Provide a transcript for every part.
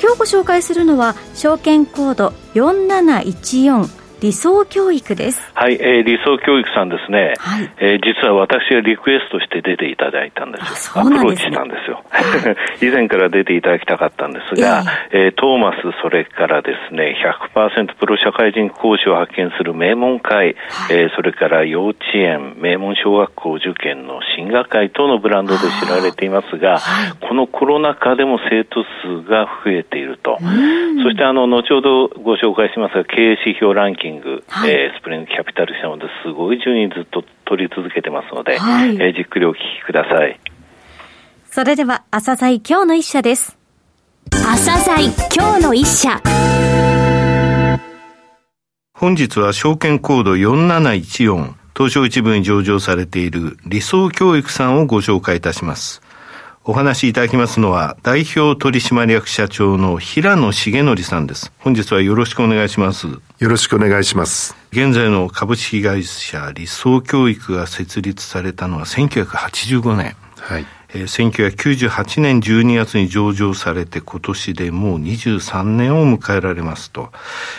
今日ご紹介するのは証券コード4714理想教育です。はい、えー、理想教育さんですね。はい、えー、実は私がリクエストして出ていただいたんですよ。アプローチしたんですよ。以前から出ていただきたかったんですが、えー、えー、トーマス、それからですね、100%プロ社会人講師を派遣する名門会、はい、えー、それから幼稚園、名門小学校受験の進学会等のブランドで知られていますが、このコロナ禍でも生徒数が増えていると。そしてあの、後ほどご紹介しますが、経営指標ランキングキング、はい、えー、スプリングキャピタル社もすごい順位ずっと取り続けてますので、はい、えー、じっくりお聞きください。それでは、朝鮮今日の一社です。朝鮮今日の一社。本日は証券コード4714東証一部に上場されている理想教育さんをご紹介いたします。お話しいただきますのは、代表取締役社長の平野重則さんです。本日はよろしくお願いします。よろしくお願いします。現在の株式会社理想教育が設立されたのは1985年。はい。えー、1998年12月に上場されて今年でもう23年を迎えられますと、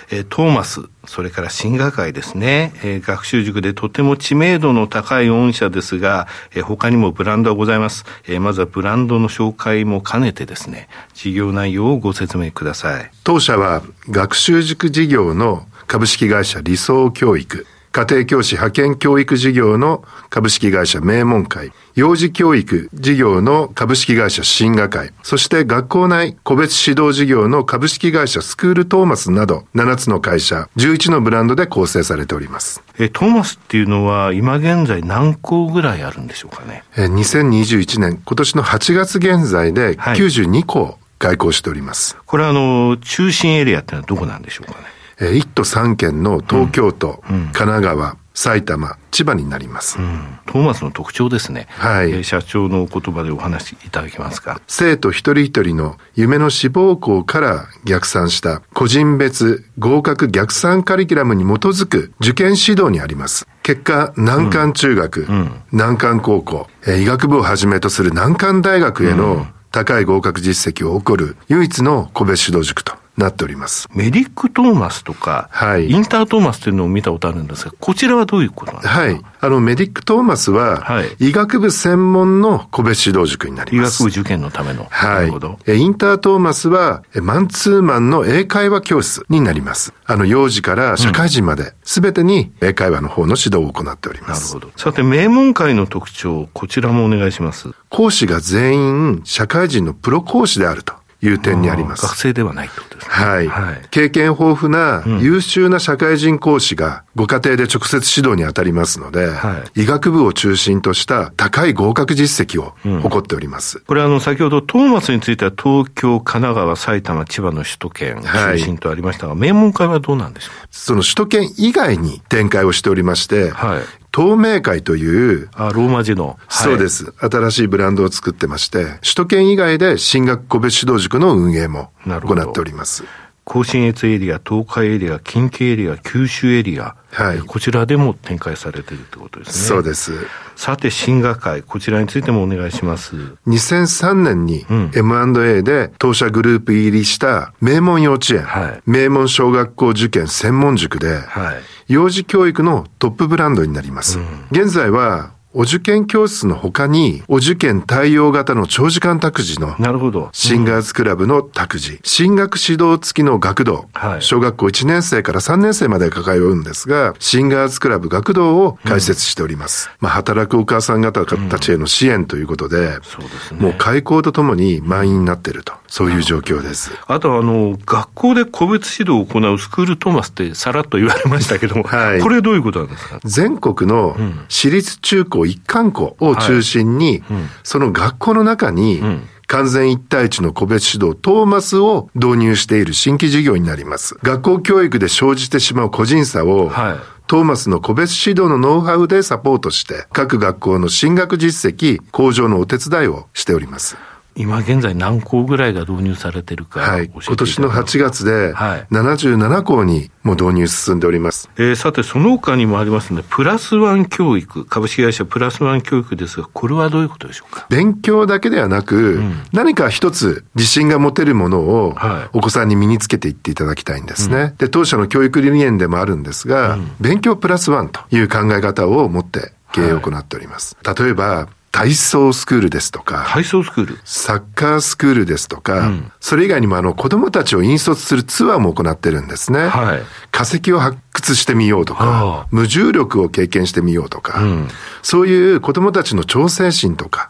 えー、トーマス、それから新学会ですね、えー、学習塾でとても知名度の高い御社ですが、えー、他にもブランドはございます、えー。まずはブランドの紹介も兼ねてですね、事業内容をご説明ください。当社は学習塾事業の株式会社理想教育、家庭教師派遣教育事業の株式会社名門会、幼児教育事業の株式会社新賀会、そして学校内個別指導事業の株式会社スクールトーマスなど7つの会社、11のブランドで構成されております。え、トーマスっていうのは今現在何校ぐらいあるんでしょうかね？え、2021年、今年の8月現在で92校外交しております。これはあの、中心エリアってのはどこなんでしょうかね？え1都3県の東京都、うんうん、神奈川、埼玉、千葉になります、うん、トーマスの特徴ですね。はい。えー、社長の言葉でお話しいただけますか？生徒一人一人の夢の志望校から逆算した個人別合格逆算カリキュラムに基づく受験指導にあります。結果、難関中学、うん、難関高校、えー、医学部をはじめとする難関大学への高い合格実績を誇る唯一の個別指導塾となっております。メディックトーマスとか、はい、インタートーマスというのを見たことあるんですが、こちらはどういうことなんですか？はい。あの、メディックトーマスは、はい、医学部専門の個別指導塾になります。医学部受験のための。はい。なるほど。インタートーマスは、マンツーマンの英会話教室になります。あの、幼児から社会人まで、す、べ、てに英会話の方の指導を行っております。なるほど。さて、名門会の特徴、こちらもお願いします。講師が全員、社会人のプロ講師であると。いう点にあります。学生ではないと。はい。はい、経験豊富な優秀な社会人講師がご家庭で直接指導に当たりますので、はい、医学部を中心とした高い合格実績を誇っております。うん、これあの、先ほどトーマスについては東京、神奈川、埼玉、千葉の首都圏中心とありましたが、はい、名門会はどうなんでしょうその首都圏以外に展開をしておりまして、はい、透明会という、あ、ローマ字の。はい、そうです。新しいブランドを作ってまして、首都圏以外で進学個別指導塾の運営も行っております。甲信越エリア、東海エリア、近畿エリア、九州エリア、はい、こちらでも展開されているということですね。そうです。さて、新学会、こちらについてもお願いします。2003年に M&A で当社グループ入りした名門幼稚園、はい、名門小学校受験専門塾で、はい、幼児教育のトップブランドになります。うん、現在はお受験教室の他に、お受験対応型の長時間託児の、なるほど。シンガーズクラブの託児、進学指導付きの学童、はい、小学校1年生から3年生まで通うんですが、シンガーズクラブ学童を開設しております。うん、まあ、働くお母さん方たちへの支援ということで、うんそうですね、もう開校とともに満員になっていると。そういう状況です。あと、あの、学校で個別指導を行うスクールトーマスってさらっと言われましたけども、はい、これどういうことなんですか？全国の私立中高一貫校を中心に、はいうん、その学校の中に、完全一対一の個別指導トーマスを導入している新規事業になります。学校教育で生じてしまう個人差を、はいトーマスの個別指導のノウハウでサポートして、各学校の進学実績向上のお手伝いをしております。今現在何校ぐらいが導入されてるかはい。今年の8月で、77校にもう導入進んでおります。えー、さて、その他にもありますね、プラスワン教育、株式会社プラスワン教育ですが、これはどういうことでしょうか？勉強だけではなく、うん、何か一つ自信が持てるものを、お子さんに身につけていっていただきたいんですね。うん、で、当社の教育理念でもあるんですが、うん、勉強プラスワンという考え方を持って経営を行っております。はい、例えば、体操スクールですとか、体操スクール？サッカースクールですとか、うん、それ以外にもあの子供たちを引率するツアーも行ってるんですね。はい、化石を発掘してみようとか、無重力を経験してみようとか、うん、そういう子供たちの挑戦心とか、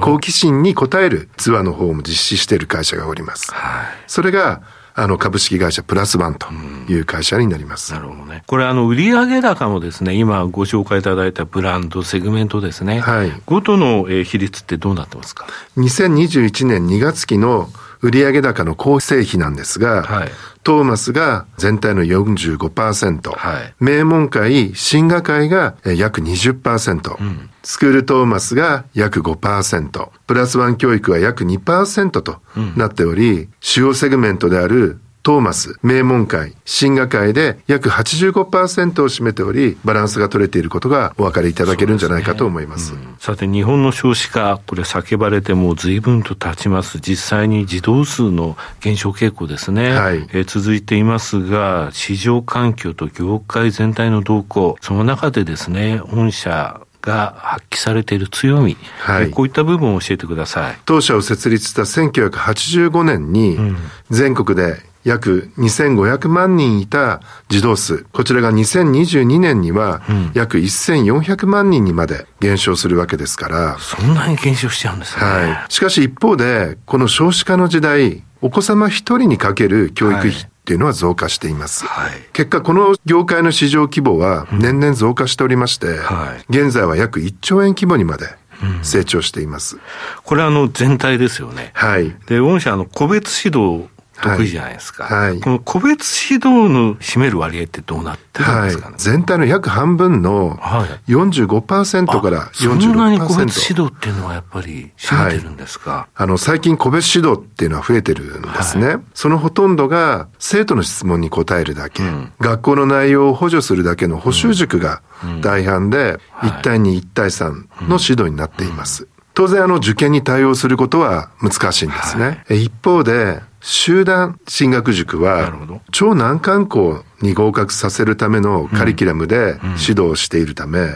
好奇心に応えるツアーの方も実施している会社がおります。はい、それがあの、株式会社プラスワンという会社になります。なるほどね。これ、あの、売上高もですね、今ご紹介いただいたブランド、セグメントですね。はい。ごとの比率ってどうなってますか ?2021 年2月期の売上高の構成比なんですが、はい、トーマスが全体の45%、はい、名門会、進学会が約20%、うん、スクールトーマスが約5%、プラスワン教育は約2%となっており、うん、主要セグメントであるトーマス、名門会、進学会で約85%を占めており、バランスが取れていることがお分かりいただけるんじゃないかと思います。すねうん、さて、日本の少子化、これ叫ばれても随分と経ちます。実際に児童数の減少傾向ですね。はい、え続いていますが、市場環境と業界全体の動向、その中でですね、御社、が発揮されている強み、はい、こういった部分を教えてください。当社を設立した1985年に、全国で約2500万人いた児童数、こちらが2022年には約1400万人にまで減少するわけですから。そんなに減少しちゃうんですね。はい。しかし一方で、この少子化の時代、お子様一人にかける教育費っていうのは増加しています。はい、結果、この業界の市場規模は年々増加しておりまして、うんはい、現在は約1兆円規模にまで成長しています。うん、これはあの全体ですよね。はい。で、御社の個別指導得意じゃないですか。はい。この個別指導の占める割合ってどうなってるんですかね、はい、全体の約半分の45%から46%。そんなに個別指導っていうのはやっぱり占めてるんですか、はい、あの、最近個別指導っていうのは増えてるんですね。はい、そのほとんどが生徒の質問に答えるだけ、うん、学校の内容を補助するだけの補習塾が大半で、1対2、1対3の指導になっています。当然あの受験に対応することは難しいんですね。はい、一方で、集団進学塾は、超難関校に合格させるためのカリキュラムで指導しているため、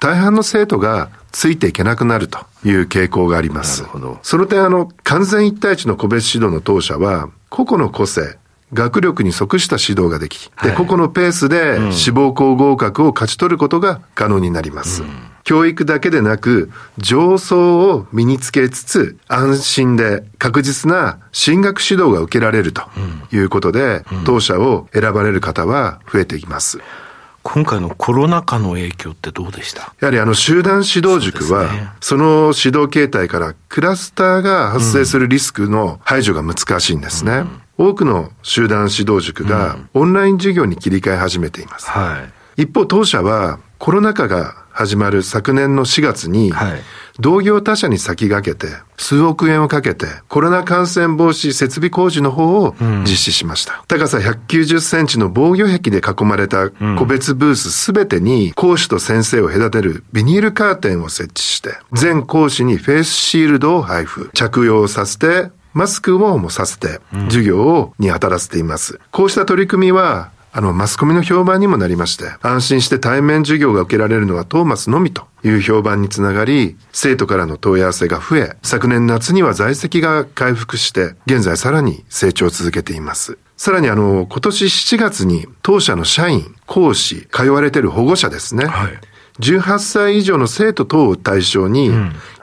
大半の生徒がついていけなくなるという傾向があります。その点、あの、完全一対一の個別指導の当社は、個々の個性、学力に即した指導ができ、で、個々のペースで志望校合格を勝ち取ることが可能になります。うん。教育だけでなく、上層を身につけつつ、安心で確実な進学指導が受けられるということで、うん。うん、当社を選ばれる方は増えています。今回のコロナ禍の影響ってどうでした？やはりあの集団指導塾は、その指導形態からクラスターが発生するリスクの排除が難しいんですね。うん多くの集団指導塾がオンライン授業に切り替え始めています。はい、一方当社はコロナ禍が始まる昨年の4月に、はい、同業他社に先駆けて、数億円をかけて、コロナ感染防止設備工事の方を実施しました。うん、高さ190センチの防御壁で囲まれた個別ブースすべてに、講師と先生を隔てるビニールカーテンを設置して、全講師にフェイスシールドを配布、着用させて、マスクをもさせて、授業をに当たらせています。こうした取り組みは、あの、マスコミの評判にもなりまして、安心して対面授業が受けられるのはトーマスのみという評判につながり、生徒からの問い合わせが増え、昨年夏には在籍が回復して、現在さらに成長を続けています。さらにあの、今年7月に当社の社員、講師、通われている保護者ですね。はい18歳以上の生徒等を対象に、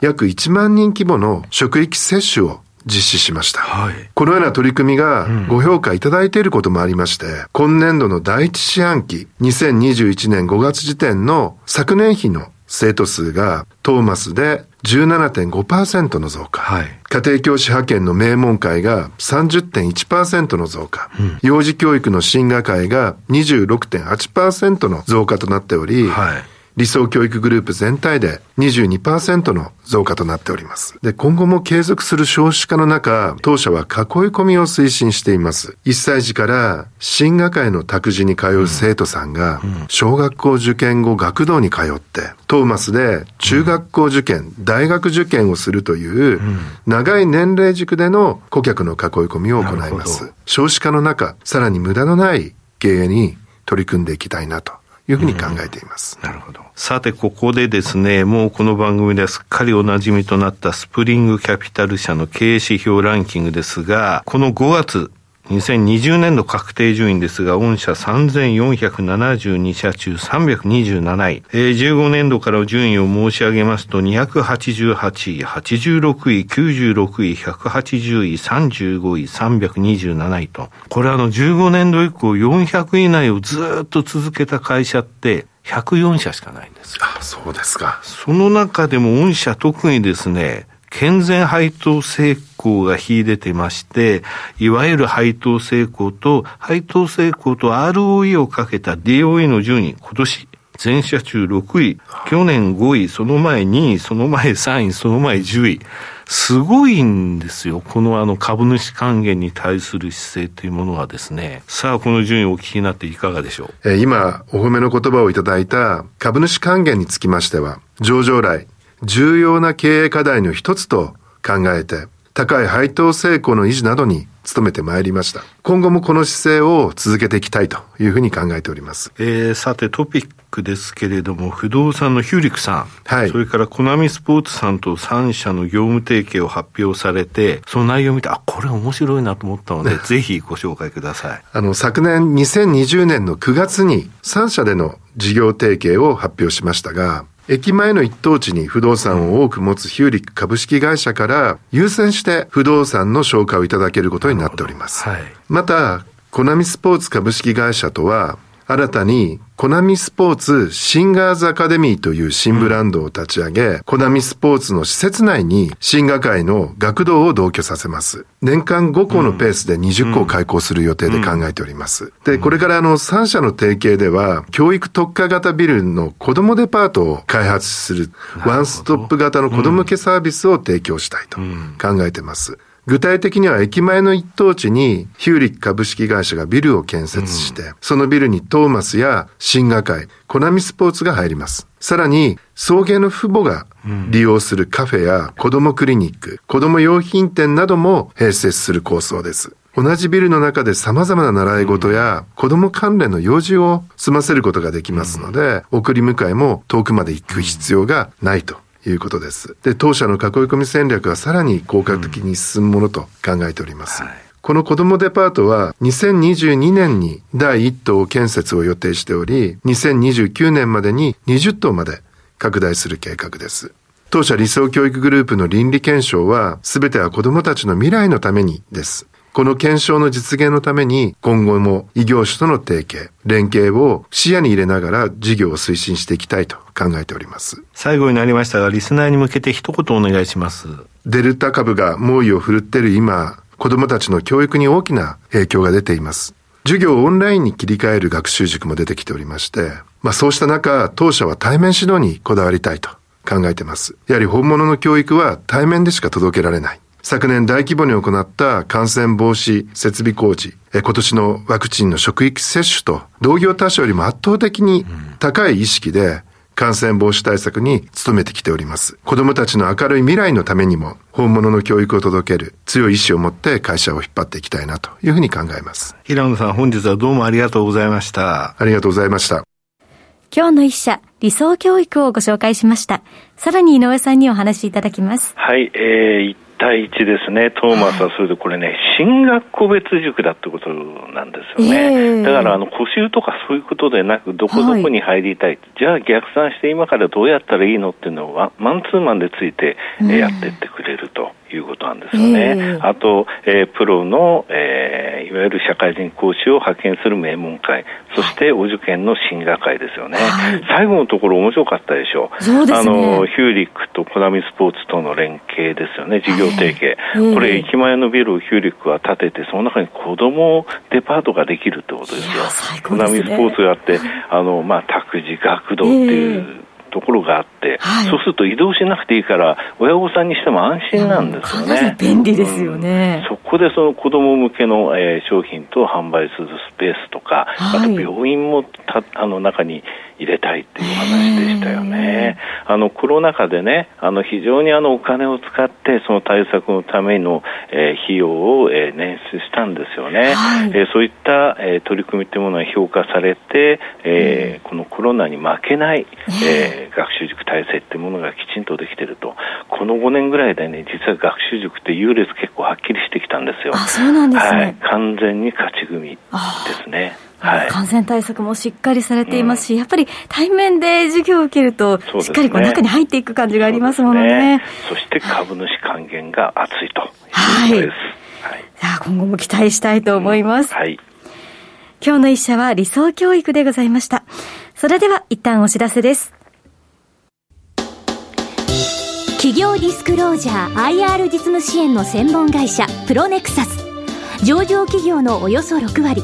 約1万人規模の職域接種を実施しました。はい、このような取り組みがご評価いただいていることもありまして、うん、今年度の第一四半期、2021年5月時点の昨年比の生徒数がトーマスで17.5%の増加。はい、家庭教師派遣の名門会が30.1%の増加。うん、幼児教育の進学会が26.8%の増加となっており、はい理想教育グループ全体で22%の増加となっております。で、今後も継続する少子化の中、当社は囲い込みを推進しています。1歳児から進学会の託児に通う生徒さんが、小学校受験後学童に通って、トーマスで中学校受験、大学受験をするという、長い年齢軸での顧客の囲い込みを行います。少子化の中、さらに無駄のない経営に取り組んでいきたいなというふうに考えています。なるほど。さて、ここでですね、もうこの番組ではすっかりお馴染みとなったスプリングキャピタル社の経営指標ランキングですが、この5月、2020年度確定順位ですが、御社3472社中327位。えー、15年度からの順位を申し上げますと、288位、86位、96位、180位、35位、327位と。これあの15年度以降400位以内をずっと続けた会社って、104社しかないんですあ、そうですか。その中でも御社特にですね、健全配当成功が秀でてまして、いわゆる配当成功と、配当成功と ROE をかけた DOE の順位、今年、全社中6位、去年5位、その前2位、その前3位、その前10位。すごいんですよ。このあの株主還元に対する姿勢というものはですね。さあ、この順位をお聞きになっていかがでしょう？えー、今、お褒めの言葉をいただいた株主還元につきましては、上場来、重要な経営課題の一つと考えて、高い配当成功の維持などに努めてまいりました。今後もこの姿勢を続けていきたいというふうに考えております。えー、さてトピックですけれども、不動産のヒューリックさん、はい、それからコナミスポーツさんと3社の業務提携を発表されて、その内容を見て、あ、これ面白いなと思ったので、ぜひご紹介ください。あの、昨年2020年の9月に3社での事業提携を発表しましたが、駅前の一等地に不動産を多く持つヒューリック株式会社から優先して不動産の紹介をいただけることになっております。はい、また、コナミスポーツ株式会社とは新たにコナミスポーツシンガーズアカデミーという新ブランドを立ち上げ、コナミスポーツの施設内に新画会の学童を同居させます。年間5校のペースで20校開校する予定で考えております。で、これからあの3社の提携では、教育特化型ビルの子供デパートを開発する、ワンストップ型の子供向けサービスを提供したいと考えてます。具体的には駅前の一等地にヒューリック株式会社がビルを建設して、うん、そのビルにトーマスや新画会、コナミスポーツが入ります。さらに、送迎の父母が利用するカフェや子供クリニック、子供用品店なども併設する構想です。同じビルの中で様々な習い事や子供関連の用事を済ませることができますので、送り迎えも遠くまで行く必要がないということです。で、当社の囲い込み戦略はさらに効果的に進むものと考えております。うんはいこの子供デパートは2022年に第1棟建設を予定しており、2029年までに20棟まで拡大する計画です。当社理想教育グループの倫理検証は、すべては子供たちの未来のためにです。この検証の実現のために今後も異業種との提携、連携を視野に入れながら事業を推進していきたいと考えております。最後になりましたが、リスナーに向けて一言お願いします。デルタ株が猛威を振るっている今、子供たちの教育に大きな影響が出ています。授業をオンラインに切り替える学習塾も出てきておりまして、まあそうした中、当社は対面指導にこだわりたいと考えています。やはり本物の教育は対面でしか届けられない。昨年大規模に行った感染防止設備工事、今年のワクチンの職域接種と同業他社よりも圧倒的に高い意識で感染防止対策に努めてきております。子供たちの明るい未来のためにも本物の教育を届ける強い意志を持って会社を引っ張っていきたいなというふうに考えます。平野さん本日はどうもありがとうございました。ありがとうございました。今日の一社、理想教育をご紹介しました。さらに井上さんにお話しいただきます。はい、えー、対1ですね、トーマスはそれでこれね、進学個別塾だってことなんですよね。えー、だからあの、補習とかそういうことでなく、どこどこに入りたい、はい、じゃあ逆算して今からどうやったらいいのっていうのをマンツーマンでついて、やってってくれるということなんですよね。えー、あと、えー、プロの、えーえー、いわゆる社会人講師を派遣する名門会、そしてお受験の進学会ですよね。はい、最後のところ面白かったでしょう。そうですね。あの、ヒューリックとコナミスポーツとの連携ですよね、事業提携。えー、これ、駅前のビルをヒューリックは建てて、その中に子供デパートができるってことですよ。コナミスポーツがあって、あの、まあ、託児学童っていう、えーところがあって、はい、そうすると移動しなくていいから、親御さんにしても安心なんですよね。便利ですよね、うん、そこでその子供向けの、えー、商品と販売するスペースとか、はい、あと病院もたあの中に入れたいっていう話でしたよね。あのコロナ禍でね、あの非常にあのお金を使ってその対策のための、えー、費用を、えー、捻出したんですよね。はい、えー、そういった、えー、取り組みというものが評価されて、えー、このコロナに負けない、えー、学習塾体制っていうものがきちんとできてると。この5年ぐらいでね、実は学習塾って優劣結構はっきりしてきたんですよ。あ、そうなんですね。はい、完全に勝ち組ですね。はい、感染対策もしっかりされていますし、うん、やっぱり対面で授業を受けると、しっかりこう中に入っていく感じがありますものね。ねそして株主還元が熱いということです。はい。はい、今後も期待したいと思います。うん、はい。今日の一社は理想教育でございました。それでは一旦お知らせです。企業ディスクロージャー IR 実務支援の専門会社プロネクサス上場企業のおよそ6割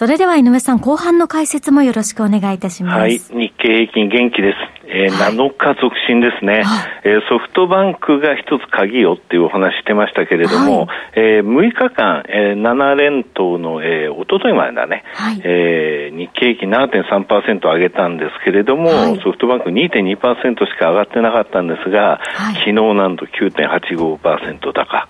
それでは井上さん、後半の解説もよろしくお願いいたします。はい、日経平均元気です。えー、はい、7日続伸ですね、はい、えー、ソフトバンクが一つ鍵よっていうお話してましたけれども、はい、えー、6日間、えー、7連投の、えー、おとといまでだね、はい、えー、日経平均7.3%上げたんですけれども、はい、ソフトバンク2.2%しか上がってなかったんですが、はい、昨日なんと9.85%高。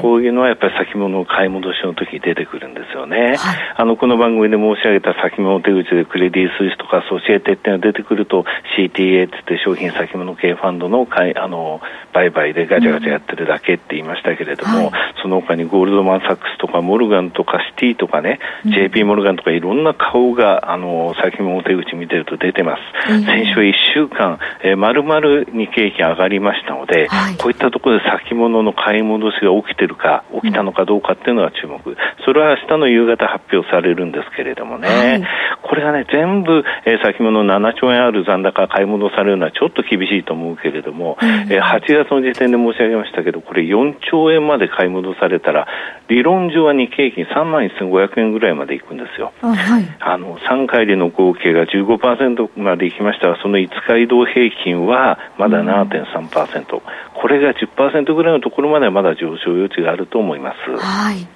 こういうのはやっぱり先物の買い戻しの時に出てくるんですよね。はい、あの、この番組で申し上げた先物手口でクレディ・スイスとかソシエテっていうのが出てくると CTA ってって商品先物系ファンドの買いあの売買でガチャガチャやってるだけって言いましたけれども、うんはい、その他にゴールドマン・サックスとかモルガンとかシティとかね、うん、JP モルガンとかいろんな顔があの先物手口見てると出てます。うん、先週1週間、えー、丸々日経平均上がりましたので、はい、こういったところで先物の買い戻しが起きてるか、起きたのかどうかっていうのは注目。それは明日の夕方発表されるんですけれどもね、はい、これがね、全部、えー、先物7兆円ある残高買い戻されるのはちょっと厳しいと思うけれども、うん、えー、8月の時点で申し上げましたけど、これ4兆円まで買い戻されたら、理論上は日経平均3万1500円ぐらいまでいくんですよ。あはい、あの3回での合計が15%までいきましたが、その5日移動平均はまだ7.3%、うん、これが10%ぐらいのところまではまだ上昇余地があると思います。はい